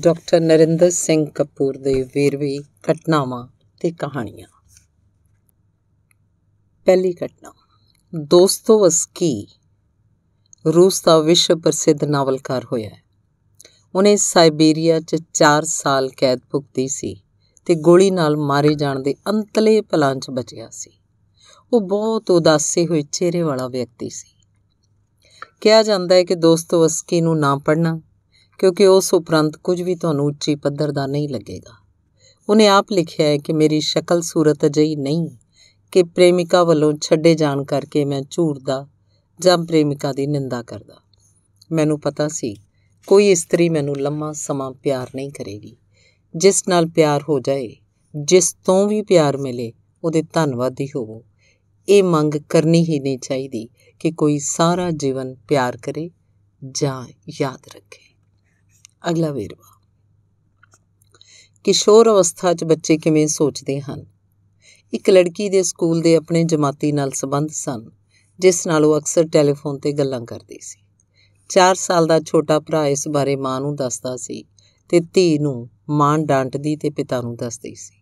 Doctor Narendra Singh Kapoor ਦੇ ਵੇਰਵੇ ਘਟਨਾਵਾਂ ਤੇ ਕਹਾਣੀਆਂ। ਪਹਿਲੀ ਘਟਨਾ ਦੋਸਤੋਵਸਕੀ ਰੂਸ ਦਾ ਵਿਸ਼ਵ ਪ੍ਰਸਿੱਧ ਨਾਵਲਕਾਰ ਹੋਇਆ ਹੈ। ਉਹਨੇ ਸਾਈਬੇਰੀਆ 'ਚ 4 ਸਾਲ ਕੈਦ ਭੁਗਤੀ ਸੀ ਤੇ ਗੋਲੀ ਨਾਲ ਮਾਰੇ ਜਾਣ ਦੇ ਅੰਤਲੇ ਪਲਾਂ 'ਚ ਬਚਿਆ ਸੀ। ਉਹ ਬਹੁਤ ਉਦਾਸੇ ਹੋਏ ਚਿਹਰੇ ਵਾਲਾ ਵਿਅਕਤੀ ਸੀ। ਕਿਹਾ ਜਾਂਦਾ ਹੈ ਕਿ ਦੋਸਤੋਵਸਕੀ ਨੂੰ ਨਾ ਪੜਨਾ ਕਿਉਂਕਿ ਉਸ ਉਪਰੰਤ ਕੁਝ ਵੀ ਤੁਹਾਨੂੰ ਉੱਚੀ ਪੱਧਰ ਦਾ ਨਹੀਂ ਲੱਗੇਗਾ। ਉਹਨੇ ਆਪ ਲਿਖਿਆ ਹੈ ਕਿ ਮੇਰੀ ਸ਼ਕਲ ਸੂਰਤ ਅਜਿਹੀ ਨਹੀਂ ਕਿ ਪ੍ਰੇਮਿਕਾ ਵੱਲੋਂ ਛੱਡੇ ਜਾਣ ਕਰਕੇ ਮੈਂ ਝੂਰਦਾ ਜਾਂ ਪ੍ਰੇਮਿਕਾ ਦੀ ਨਿੰਦਾ ਕਰਦਾ। ਮੈਨੂੰ ਪਤਾ ਸੀ, ਕੋਈ ਇਸਤਰੀ ਮੈਨੂੰ ਲੰਮਾ ਸਮਾਂ ਪਿਆਰ ਨਹੀਂ ਕਰੇਗੀ। ਜਿਸ ਨਾਲ ਪਿਆਰ ਹੋ ਜਾਏ, ਜਿਸ ਤੋਂ ਵੀ ਪਿਆਰ ਮਿਲੇ, ਉਹਦੇ ਧੰਨਵਾਦੀ ਹੋਵੋ। ਇਹ ਮੰਗ ਕਰਨੀ ਹੀ ਨਹੀਂ ਚਾਹੀਦੀ ਕਿ ਕੋਈ ਸਾਰਾ ਜੀਵਨ ਪਿਆਰ ਕਰੇ ਜਾਂ ਯਾਦ ਰੱਖੇ। ਅਗਲਾ ਵੇਰਵਾ। ਕਿਸ਼ੋਰ ਅਵਸਥਾ 'ਚ ਬੱਚੇ ਕਿਵੇਂ ਸੋਚਦੇ ਹਨ? ਇੱਕ ਲੜਕੀ ਦੇ ਸਕੂਲ ਦੇ ਆਪਣੇ ਜਮਾਤੀ ਨਾਲ ਸੰਬੰਧ ਸਨ, ਜਿਸ ਨਾਲ ਉਹ ਅਕਸਰ ਟੈਲੀਫੋਨ ਤੇ ਗੱਲਾਂ ਕਰਦੀ ਸੀ। 4 ਸਾਲ ਦਾ ਛੋਟਾ ਭਰਾ ਇਸ ਬਾਰੇ ਮਾਂ ਨੂੰ ਦੱਸਦਾ ਸੀ ਤੇ ਧੀ ਨੂੰ ਮਾਂ ਡਾਂਟਦੀ ਤੇ ਪਿਤਾ ਨੂੰ ਦੱਸਦੀ ਸੀ।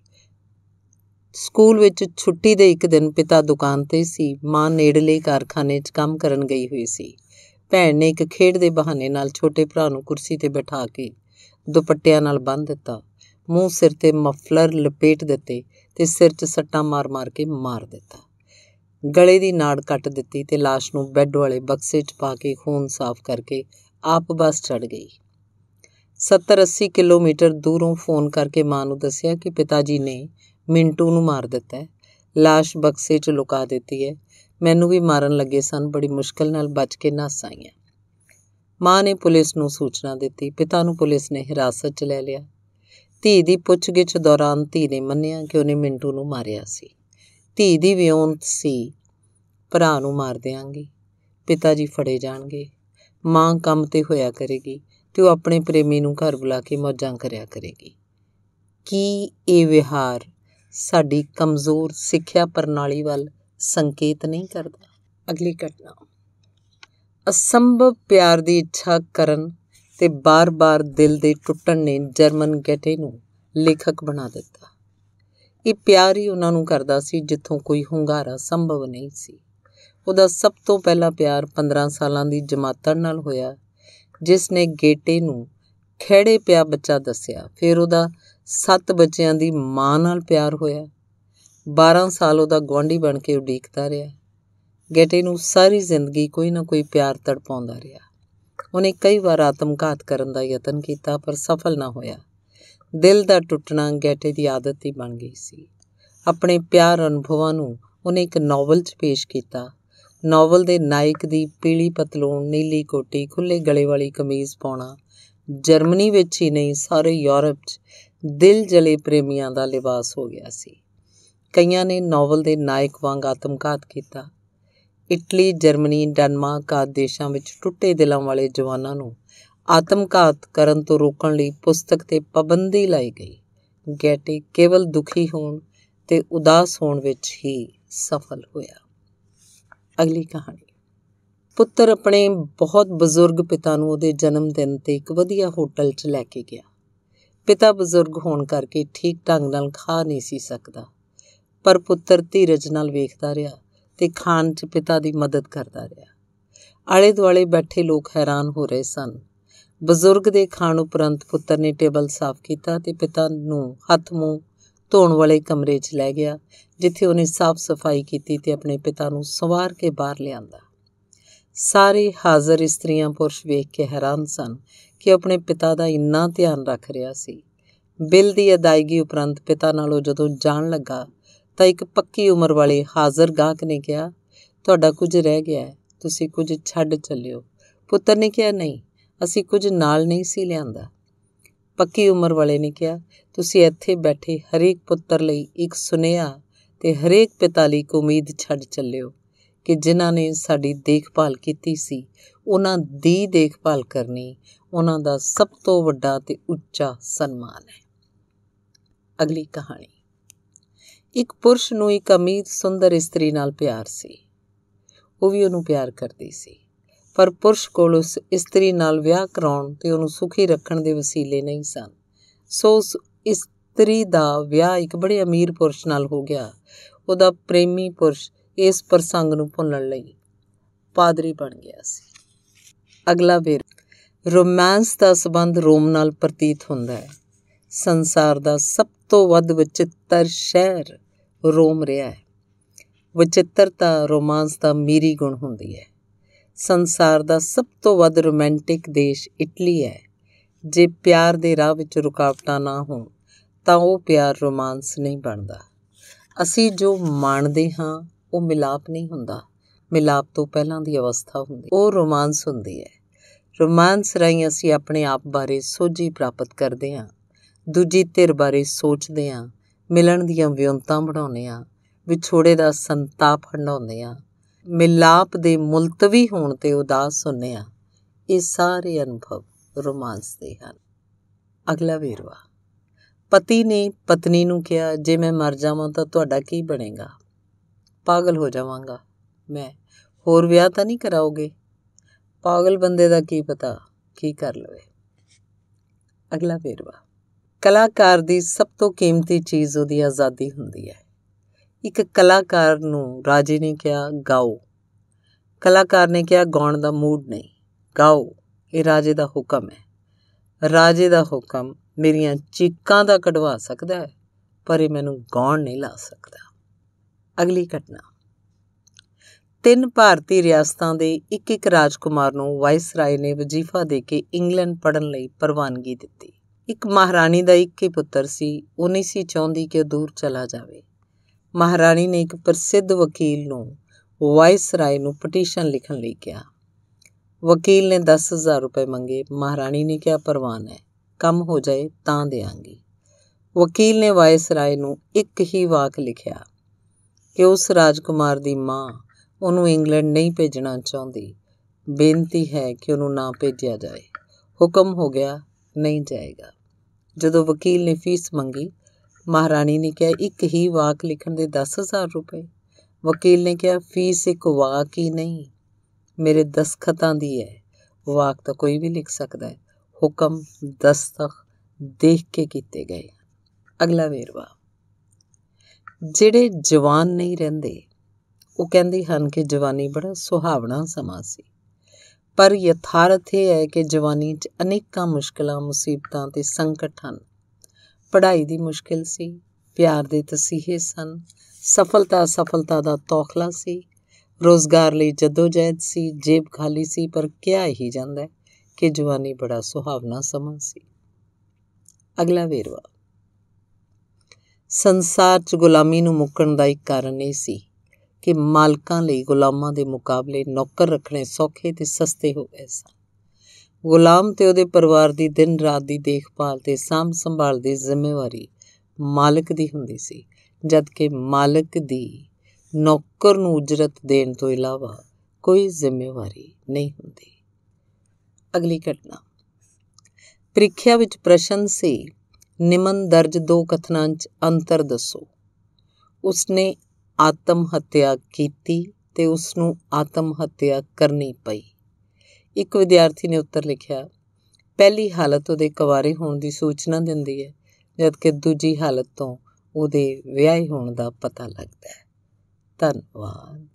ਸਕੂਲ ਵਿੱਚ ਛੁੱਟੀ ਦੇ ਇੱਕ ਦਿਨ ਪਿਤਾ ਦੁਕਾਨ ਤੇ ਸੀ, ਮਾਂ ਨੇੜਲੇ ਕਾਰਖਾਨੇ 'ਚ ਕੰਮ ਕਰਨ ਗਈ ਹੋਈ ਸੀ। ਭੈਣ ਨੇ ਇੱਕ ਖੇਡ ਦੇ ਬਹਾਨੇ ਨਾਲ ਛੋਟੇ ਭਰਾ ਨੂੰ ਕੁਰਸੀ ਤੇ ਬਿਠਾ ਕੇ ਦੁਪੱਟਿਆਂ ਨਾਲ ਬੰਨ੍ਹ ਦਿੱਤਾ ਮੂੰਹ ਸਿਰ ਤੇ ਮਫਲਰ ਲਪੇਟ ਦਿੱਤੇ ਤੇ ਸਿਰ 'ਚ ਸੱਟਾਂ ਮਾਰ-ਮਾਰ ਕੇ ਮਾਰ ਦਿੱਤਾ ਗਲੇ ਦੀ ਨਾੜ ਕੱਟ ਦਿੱਤੀ ਤੇ লাশ ਨੂੰ ਬੈੱਡ ਵਾਲੇ ਬਕਸੇ 'ਚ ਪਾ ਕੇ ਖੂਨ ਸਾਫ਼ ਕਰਕੇ ਆਪ ਬੱਸ ਚੜ ਗਈ 70-80 ਕਿਲੋਮੀਟਰ ਦੂਰੋਂ ਫੋਨ ਕਰਕੇ ਮਾਂ ਨੂੰ ਦੱਸਿਆ ਕਿ ਪਿਤਾ ਜੀ ਨੇ ਮਿੰਟੂ ਨੂੰ ਮਾਰ ਦਿੱਤਾ ਹੈ লাশ ਬਕਸੇ 'ਚ ਲੁਕਾ ਦਿੱਤੀ ਹੈ ਮੈਨੂੰ ਵੀ ਮਾਰਨ ਲੱਗੇ ਸਨ, ਬੜੀ ਮੁਸ਼ਕਲ ਨਾਲ ਬਚ ਕੇ ਨਸ ਆਈਆਂ। ਮਾਂ ਨੇ ਪੁਲਿਸ ਨੂੰ ਸੂਚਨਾ ਦਿੱਤੀ, ਪਿਤਾ ਨੂੰ ਪੁਲਿਸ ਨੇ ਹਿਰਾਸਤ 'ਚ ਲੈ ਲਿਆ। ਧੀ ਦੀ ਪੁੱਛਗਿੱਛ ਦੌਰਾਨ ਧੀ ਨੇ ਮੰਨਿਆ ਕਿ ਉਹਨੇ ਮਿੰਟੂ ਨੂੰ ਮਾਰਿਆ ਸੀ। ਧੀ ਦੀ ਵਿਉਂਤ ਸੀ, ਭਰਾ ਨੂੰ ਮਾਰ ਦੇਾਂਗੀ ਪਿਤਾ ਜੀ ਫੜੇ ਜਾਣਗੇ। ਮਾਂ ਕੰਮ ਤੇ ਹੋਇਆ ਕਰੇਗੀ ਤੇ ਉਹ ਆਪਣੇ ਪ੍ਰੇਮੀ ਨੂੰ ਘਰ ਬੁਲਾ ਕੇ ਮੌਜਾਂ ਕਰਿਆ ਕਰੇਗੀ। ਕੀ ਇਹ ਵਿਹਾਰ ਸਾਡੀ ਕਮਜ਼ੋਰ ਸਿੱਖਿਆ ਪ੍ਰਣਾਲੀ ਵੱਲ ਸੰਕੇਤ ਨਹੀਂ ਕਰਦਾ। ਅਗਲੀ ਘਟਨਾ। ਅਸੰਭਵ ਪਿਆਰ ਦੀ ਇੱਛਾ ਕਰਨ ਤੇ ਬਾਰ-ਬਾਰ ਦਿਲ ਦੇ ਟੁੱਟਣ ਨੇ ਜਰਮਨ ਗੈਟੇ ਨੂੰ ਲੇਖਕ ਬਣਾ ਦਿੱਤਾ। ਇਹ ਪਿਆਰ ਹੀ ਉਹਨਾਂ ਨੂੰ ਕਰਦਾ ਸੀ ਜਿੱਥੋਂ ਕੋਈ ਹੁੰਗਾਰਾ ਸੰਭਵ ਨਹੀਂ ਸੀ। ਉਹਦਾ ਸਭ ਤੋਂ ਪਹਿਲਾ ਪਿਆਰ 15 ਸਾਲਾਂ ਦੀ ਜਮਾਤਣ ਨਾਲ ਹੋਇਆ, ਜਿਸ ਨੇ ਗੇਟੇ ਨੂੰ ਖੇੜੇ ਪਿਆ ਬੱਚਾ ਦੱਸਿਆ। ਫਿਰ ਉਹਦਾ ਸੱਤ ਬੱਚਿਆਂ ਦੀ ਮਾਂ ਨਾਲ ਪਿਆਰ ਹੋਇਆ। 12 ਸਾਲ ਉਹਦਾ ਗਵਾਂਢੀ ਬਣ ਕੇ ਉਡੀਕਦਾ ਰਿਹਾ। ਗੇਟੇ ਨੂੰ ਸਾਰੀ ਜ਼ਿੰਦਗੀ ਕੋਈ ਨਾ ਕੋਈ ਪਿਆਰ ਤੜਪਾਉਂਦਾ ਰਿਹਾ। ਉਹਨੇ ਕਈ ਵਾਰ ਆਤਮਘਾਤ ਕਰਨ ਦਾ ਯਤਨ ਕੀਤਾ, ਪਰ ਸਫਲ ਨਾ ਹੋਇਆ। ਦਿਲ ਦਾ ਟੁੱਟਣਾ ਗੈਟੇ ਦੀ ਆਦਤ ਹੀ ਬਣ ਗਈ ਸੀ। ਆਪਣੇ ਪਿਆਰ ਅਨੁਭਵਾਂ ਨੂੰ ਉਹਨੇ ਇੱਕ ਨੋਵਲ 'ਚ ਪੇਸ਼ ਕੀਤਾ। ਨੋਵਲ ਦੇ ਨਾਇਕ ਦੀ ਪੀਲੀ ਪਤਲੂਨ, ਨੀਲੀ ਕੋਟੀ ਖੁੱਲੇ ਗਲੇ ਵਾਲੀ ਕਮੀਜ਼ ਪਾਉਣਾ, ਜਰਮਨੀ ਵਿੱਚ ਹੀ ਨਹੀਂ, ਸਾਰੇ ਯੂਰਪ 'ਚ ਦਿਲ ਜਲੇ ਪ੍ਰੇਮੀਆਂ ਦਾ ਲਿਬਾਸ ਹੋ ਗਿਆ ਸੀ। ਕਈਆਂ ਨੇ ਨੋਵਲ ਦੇ ਨਾਇਕ ਵਾਂਗ ਆਤਮਘਾਤ ਕੀਤਾ। ਇਟਲੀ, ਜਰਮਨੀ, ਡੈਨਮਾਰਕ ਆਦਿ ਦੇਸ਼ਾਂ ਵਿੱਚ ਟੁੱਟੇ ਦਿਲਾਂ ਵਾਲੇ ਜਵਾਨਾਂ ਨੂੰ ਆਤਮਘਾਤ ਕਰਨ ਤੋਂ ਰੋਕਣ ਲਈ ਪੁਸਤਕ ਤੇ ਪਾਬੰਦੀ ਲਾਈ ਗਈ। ਗੈਟੇ ਕੇਵਲ ਦੁਖੀ ਹੋਣ ਤੇ ਉਦਾਸ ਹੋਣ ਵਿੱਚ ਹੀ ਸਫਲ ਹੋਇਆ। ਅਗਲੀ ਕਹਾਣੀ। ਪੁੱਤਰ ਆਪਣੇ ਬਹੁਤ ਬਜ਼ੁਰਗ ਪਿਤਾ ਨੂੰ ਉਹਦੇ ਜਨਮ ਦਿਨ ਤੇ ਇੱਕ ਵਧੀਆ ਹੋਟਲ 'ਚ ਲੈ ਕੇ ਗਿਆ। ਪਿਤਾ ਬਜ਼ੁਰਗ ਹੋਣ ਕਰਕੇ ਠੀਕ ਢੰਗ ਨਾਲ ਖਾ ਨਹੀਂ ਸੀ ਸਕਦਾ। ਪਰ ਪੁੱਤਰ ਧੀਰਜ ਨਾਲ ਵੇਖਦਾ ਰਿਹਾ ਤੇ ਖਾਣ 'ਚ ਪਿਤਾ ਦੀ ਮਦਦ ਕਰਦਾ ਰਿਹਾ। ਆਲੇ ਦੁਆਲੇ ਬੈਠੇ ਲੋਕ ਹੈਰਾਨ ਹੋ ਰਹੇ ਸਨ। ਬਜ਼ੁਰਗ ਦੇ ਖਾਣ ਉਪਰੰਤ ਪੁੱਤਰ ਨੇ ਟੇਬਲ ਸਾਫ਼ ਕੀਤਾ ਤੇ ਪਿਤਾ ਨੂੰ ਹੱਥ ਮੂੰਹ ਧੋਣ ਵਾਲੇ ਕਮਰੇ 'ਚ ਲੈ ਗਿਆ, ਜਿੱਥੇ ਉਹਨੇ ਸਾਫ਼ ਸਫ਼ਾਈ ਕੀਤੀ ਤੇ ਆਪਣੇ ਪਿਤਾ ਨੂੰ ਸਵਾਰ ਕੇ ਬਾਹਰ ਲਿਆਂਦਾ। ਸਾਰੇ ਹਾਜ਼ਰ ਇਸਤਰੀਆਂ ਪੁਰਸ਼ ਵੇਖ ਕੇ ਹੈਰਾਨ ਸਨ ਕਿ ਆਪਣੇ ਪਿਤਾ ਦਾ ਇੰਨਾ ਧਿਆਨ ਰੱਖ ਰਿਹਾ ਸੀ। ਬਿੱਲ ਦੀ ਅਦਾਇਗੀ ਉਪਰੰਤ ਪਿਤਾ ਨਾਲੋਂ ਜਦੋਂ ਜਾਣ ਲੱਗਾ ਤਾਂ ਇੱਕ ਪੱਕੀ ਉਮਰ ਵਾਲੇ ਹਾਜ਼ਰ ਗਾਹਕ ਨੇ ਕਿਹਾ, ਤੁਹਾਡਾ ਕੁਝ ਰਹਿ ਗਿਆ ਹੈ, ਤੁਸੀਂ ਕੁਝ ਛੱਡ ਚੱਲਿਓ। ਪੁੱਤਰ ਨੇ ਕਿਹਾ, ਨਹੀਂ, ਅਸੀਂ ਕੁਝ ਨਾਲ ਨਹੀਂ ਸੀ ਲਿਆਂਦਾ। ਪੱਕੀ ਉਮਰ ਵਾਲੇ ਨੇ ਕਿਹਾ, ਤੁਸੀਂ ਇੱਥੇ ਬੈਠੇ ਹਰੇਕ ਪੁੱਤਰ ਲਈ ਇੱਕ ਸੁਨੇਹਾ ਤੇ ਹਰੇਕ ਪਿਤਾ ਲਈ ਇੱਕ ਉਮੀਦ ਛੱਡ ਚੱਲਿਓ ਕਿ ਜਿਨ੍ਹਾਂ ਨੇ ਸਾਡੀ ਦੇਖਭਾਲ ਕੀਤੀ ਸੀ, ਉਹਨਾਂ ਦੀ ਦੇਖਭਾਲ ਕਰਨੀ ਉਹਨਾਂ ਦਾ ਸਭ ਤੋਂ ਵੱਡਾ ਤੇ ਉੱਚਾ ਸਨਮਾਨ ਹੈ। ਅਗਲੀ ਕਹਾਣੀ। ਇੱਕ ਪੁਰਸ਼ ਨੂੰ ਇੱਕ ਅਮੀਰ, ਸੁੰਦਰ ਇਸਤਰੀ ਨਾਲ ਪਿਆਰ ਸੀ। ਉਹ ਵੀ ਉਹਨੂੰ ਪਿਆਰ ਕਰਦੀ ਸੀ। ਪਰ ਪੁਰਸ਼ ਕੋਲ ਉਸ ਇਸਤਰੀ ਨਾਲ ਵਿਆਹ ਕਰਾਉਣ ਤੇ ਉਹਨੂੰ ਸੁਖੀ ਰੱਖਣ ਦੇ ਵਸੀਲੇ ਨਹੀਂ ਸਨ। ਸੋ ਉਸ ਇਸਤਰੀ ਦਾ ਵਿਆਹ ਇੱਕ ਬੜੇ ਅਮੀਰ ਪੁਰਸ਼ ਨਾਲ ਹੋ ਗਿਆ। ਉਹਦਾ ਪ੍ਰੇਮੀ ਪੁਰਸ਼ ਇਸ ਪ੍ਰਸੰਗ ਨੂੰ ਭੁੱਲਣ ਲਈ ਪਾਦਰੀ ਬਣ ਗਿਆ ਸੀ। ਅਗਲਾ ਵੇਰ ਰੋਮਾਂਸ ਦਾ ਸਬੰਧ ਰੋਮ ਨਾਲ ਪ੍ਰਤੀਤ ਹੁੰਦਾ ਹੈ। ਸੰਸਾਰ ਦਾ ਸਭ ਤੋਂ ਵੱਧ ਵਿਚਿੱਤਰ ਸ਼ਹਿਰ ਰੋਮ ਰਿਹਾ ਹੈ। ਵਿਚਿੱਤਰਤਾ ਰੋਮਾਂਸ ਦਾ ਮੀਰੀ ਗੁਣ ਹੁੰਦੀ ਹੈ। ਸੰਸਾਰ ਦਾ ਸਭ ਤੋਂ ਵੱਧ ਰੋਮਾਂਟਿਕ ਦੇਸ਼ ਇਟਲੀ ਹੈ। ਜੇ ਪਿਆਰ ਦੇ ਰਾਹ ਵਿੱਚ ਰੁਕਾਵਟਾਂ ਨਾ ਹੋਣ, ਤਾਂ ਉਹ ਪਿਆਰ ਰੋਮਾਂਸ ਨਹੀਂ ਬਣਦਾ। ਅਸੀਂ ਜੋ ਮੰਨਦੇ ਹਾਂ, ਉਹ ਮਿਲਾਪ ਨਹੀਂ ਹੁੰਦਾ। ਮਿਲਾਪ ਤੋਂ ਪਹਿਲਾਂ ਦੀ ਅਵਸਥਾ ਹੁੰਦੀ ਉਹ ਰੋਮਾਂਸ ਹੁੰਦੀ ਹੈ। ਰੋਮਾਂਸ ਰਾਹੀਂ ਅਸੀਂ ਆਪਣੇ ਆਪ ਬਾਰੇ ਸੋਝੀ ਪ੍ਰਾਪਤ ਕਰਦੇ ਹਾਂ। ਦੂਜੀ ਧਿਰ ਬਾਰੇ ਸੋਚਦੇ ਹਾਂ ਮਿਲਣ ਦੀਆਂ ਵਿਉਂਤਾਂ ਬਣਾਉਂਦੇ ਹਾਂ ਵਿਛੋੜੇ ਦਾ ਸੰਤਾਪ ਹੰਡਾਉਂਦੇ ਹਾਂ ਮਿਲਾਪ ਦੇ ਮੁਲਤਵੀ ਹੋਣ ਤੇ ਉਦਾਸ ਹੁੰਨੇ ਆ। ਇਹ ਸਾਰੇ ਅਨੁਭਵ ਰੋਮਾਂਸ ਦੇ ਹਨ। ਅਗਲਾ ਵੇਰਵਾ। ਪਤੀ ਨੇ ਪਤਨੀ ਨੂੰ ਕਿਹਾ, ਜੇ ਮੈਂ ਮਰ ਜਾਵਾਂ ਤਾਂ ਤੁਹਾਡਾ ਕੀ ਬਣੇਗਾ? ਪਾਗਲ ਹੋ ਜਾਵਾਂਗਾ ਮੈਂ। ਹੋਰ ਵਿਆਹ ਤਾਂ ਨਹੀਂ ਕਰਾਓਗੇ? ਪਾਗਲ ਬੰਦੇ ਦਾ ਕੀ ਪਤਾ? ਕੀ ਕਰ ਲਵੇ? ਅਗਲਾ ਵੇਰਵਾ। ਕਲਾਕਾਰ ਦੀ ਸਭ ਤੋਂ ਕੀਮਤੀ ਚੀਜ਼ ਉਹਦੀ ਆਜ਼ਾਦੀ ਹੁੰਦੀ ਹੈ। ਇੱਕ ਕਲਾਕਾਰ ਨੂੰ ਰਾਜੇ ਨੇ ਕਿਹਾ, ਗਾਓ। ਕਲਾਕਾਰ ਨੇ ਕਿਹਾ, ਗਾਉਣ ਦਾ ਮੂਡ ਨਹੀਂ। ਗਾਓ, ਇਹ ਰਾਜੇ ਦਾ ਹੁਕਮ ਹੈ। ਰਾਜੇ ਦਾ ਹੁਕਮ ਮੇਰੀਆਂ ਚੀਕਾਂ ਦਾ ਕਢਵਾ ਸਕਦਾ ਹੈ, ਪਰ ਇਹ ਮੈਨੂੰ ਗਾਉਣ ਨਹੀਂ ਲਾ ਸਕਦਾ। ਅਗਲੀ ਘਟਨਾ। ਤਿੰਨ ਭਾਰਤੀ ਰਿਆਸਤਾਂ ਦੇ ਇੱਕ ਇੱਕ ਰਾਜਕੁਮਾਰ ਨੂੰ ਵਾਇਸਰਾਏ ਨੇ ਵਜ਼ੀਫਾ ਦੇ ਕੇ ਇੰਗਲੈਂਡ ਪੜਨ ਲਈ ਪ੍ਰਵਾਨਗੀ ਦਿੱਤੀ। ਇੱਕ ਮਹਾਰਾਣੀ ਦਾ ਇੱਕ ਹੀ ਪੁੱਤਰ ਸੀ, ਉਹ ਨਹੀਂ ਸੀ ਚਾਹੁੰਦੀ ਕਿ ਉਹ ਦੂਰ ਚਲਾ ਜਾਵੇ। ਮਹਾਰਾਣੀ ਨੇ ਇੱਕ ਪ੍ਰਸਿੱਧ ਵਕੀਲ ਨੂੰ ਵਾਇਸਰਾਏ ਨੂੰ ਪਟੀਸ਼ਨ ਲਿਖਣ ਲਈ ਕਿਹਾ। ਵਕੀਲ ਨੇ 10000 ਰੁਪਏ ਮੰਗੇ, ਮਹਾਰਾਣੀ ਨੇ ਕਿਹਾ ਪਰਵਾਨ ਹੈ ਕੰਮ ਹੋ ਜਾਏ ਤਾਂ ਦੇਾਂਗੀ ਵਕੀਲ ਨੇ ਵਾਇਸਰਾਏ ਨੂੰ ਇੱਕ ਹੀ ਵਾਕ ਲਿਖਿਆ ਕਿ ਉਸ ਰਾਜਕੁਮਾਰ ਦੀ ਮਾਂ ਉਹਨੂੰ ਇੰਗਲੈਂਡ ਨਹੀਂ ਭੇਜਣਾ ਚਾਹੁੰਦੀ। ਬੇਨਤੀ ਹੈ ਕਿ ਉਹਨੂੰ ਨਾ ਭੇਜਿਆ ਜਾਏ। ਹੁਕਮ ਹੋ ਗਿਆ, ਨਹੀਂ ਜਾਏਗਾ। ਜਦੋਂ ਵਕੀਲ ਨੇ ਫੀਸ ਮੰਗੀ, ਮਹਾਰਾਣੀ ਨੇ ਕਿਹਾ, ਇੱਕ ਹੀ ਵਾਕ ਲਿਖਣ ਦੇ 10000 ਰੁਪਏ। ਵਕੀਲ ਨੇ ਕਿਹਾ, ਫੀਸ ਇੱਕ ਵਾਕ ਹੀ ਨਹੀਂ, ਮੇਰੇ ਦਸਖਤਾਂ ਦੀ ਹੈ। ਵਾਕ ਤਾਂ ਕੋਈ ਵੀ ਲਿਖ ਸਕਦਾ ਹੈ। ਹੁਕਮ ਦਸਤਖ ਦੇਖ ਕੇ ਕੀਤੇ ਗਏ। ਅਗਲਾ ਵੇਰਵਾ। ਜਿਹੜੇ ਜਵਾਨ ਨਹੀਂ ਰਹਿੰਦੇ, ਉਹ ਕਹਿੰਦੇ ਹਨ ਕਿ ਜਵਾਨੀ ਬੜਾ ਸੁਹਾਵਣਾ ਸਮਾਂ ਸੀ। ਪਰ ਯਥਾਰਥ ਇਹ ਹੈ ਕਿ ਜਵਾਨੀ 'ਚ ਅਨੇਕਾਂ ਮੁਸ਼ਕਲਾਂ, ਮੁਸੀਬਤਾਂ ਤੇ ਸੰਕਟ ਹਨ। ਪੜ੍ਹਾਈ ਦੀ ਮੁਸ਼ਕਿਲ ਸੀ, ਪਿਆਰ ਦੇ ਤਸੀਹੇ ਸਨ, ਸਫਲਤਾ ਸਫਲਤਾ ਦਾ ਤੌਖਲਾ ਸੀ, ਰੋਜ਼ਗਾਰ ਲਈ ਜਦੋਜਹਿਦ ਸੀ, ਜੇਬ ਖਾਲੀ ਸੀ, ਪਰ ਕਿਹਾ ਹੀ ਜਾਂਦਾ ਕਿ ਜਵਾਨੀ ਬੜਾ ਸੁਹਾਵਣਾ ਸਮਾਂ ਸੀ। ਅਗਲਾ ਵੇਰਵਾ। ਸੰਸਾਰ 'ਚ ਗੁਲਾਮੀ ਨੂੰ ਮੁੱਕਣ ਦਾ ਇੱਕ ਕਾਰਨ ਇਹ ਸੀ ਕਿ ਮਾਲਕਾਂ ਲਈ ਗੁਲਾਮਾਂ ਦੇ ਮੁਕਾਬਲੇ ਨੌਕਰ ਰੱਖਣੇ ਸੌਖੇ ਤੇ ਸਸਤੇ ਹੋ ਗਏ ਸਨ। ਗੁਲਾਮ ਤੇ ਉਹਦੇ ਪਰਿਵਾਰ ਦੀ ਦਿਨ ਰਾਤ ਦੀ ਦੇਖਭਾਲ ਤੇ ਸਾਂਭ ਸੰਭਾਲ ਦੀ ਜ਼ਿੰਮੇਵਾਰੀ ਮਾਲਕ ਦੀ ਹੁੰਦੀ ਸੀ ਜਦ ਕਿ ਮਾਲਕ ਦੀ ਨੌਕਰ ਨੂੰ ਉਜਰਤ ਦੇਣ ਤੋਂ ਇਲਾਵਾ ਕੋਈ ਜ਼ਿੰਮੇਵਾਰੀ ਨਹੀਂ ਹੁੰਦੀ। ਅਗਲੀ ਘਟਨਾ। ਪ੍ਰੀਖਿਆ ਵਿੱਚ ਪ੍ਰਸ਼ਨ ਸੀ, ਨਿਮਨ ਦਰਜ ਦੋ ਕਥਨਾਂ 'ਚ ਅੰਤਰ ਦੱਸੋ। ਉਸਨੇ ਆਤਮ ਹੱਤਿਆ ਕੀਤੀ ਤੇ ਉਸ ਨੂੰ ਆਤਮ ਹੱਤਿਆ ਕਰਨੀ ਪਈ। ਇੱਕ ਵਿਦਿਆਰਥੀ ਨੇ ਉੱਤਰ ਲਿਖਿਆ, ਪਹਿਲੀ ਹਾਲਤ ਉਹਦੇ ਕੁਵਾਰੇ ਹੋਣ ਦੀ ਸੂਚਨਾ ਦਿੰਦੀ ਹੈ, ਜਦਕਿ ਦੂਜੀ ਹਾਲਤ ਤੋਂ ਉਹਦੇ ਵਿਆਹ ਹੋਣ ਦਾ ਪਤਾ ਲੱਗਦਾ ਹੈ। ਧੰਨਵਾਦ।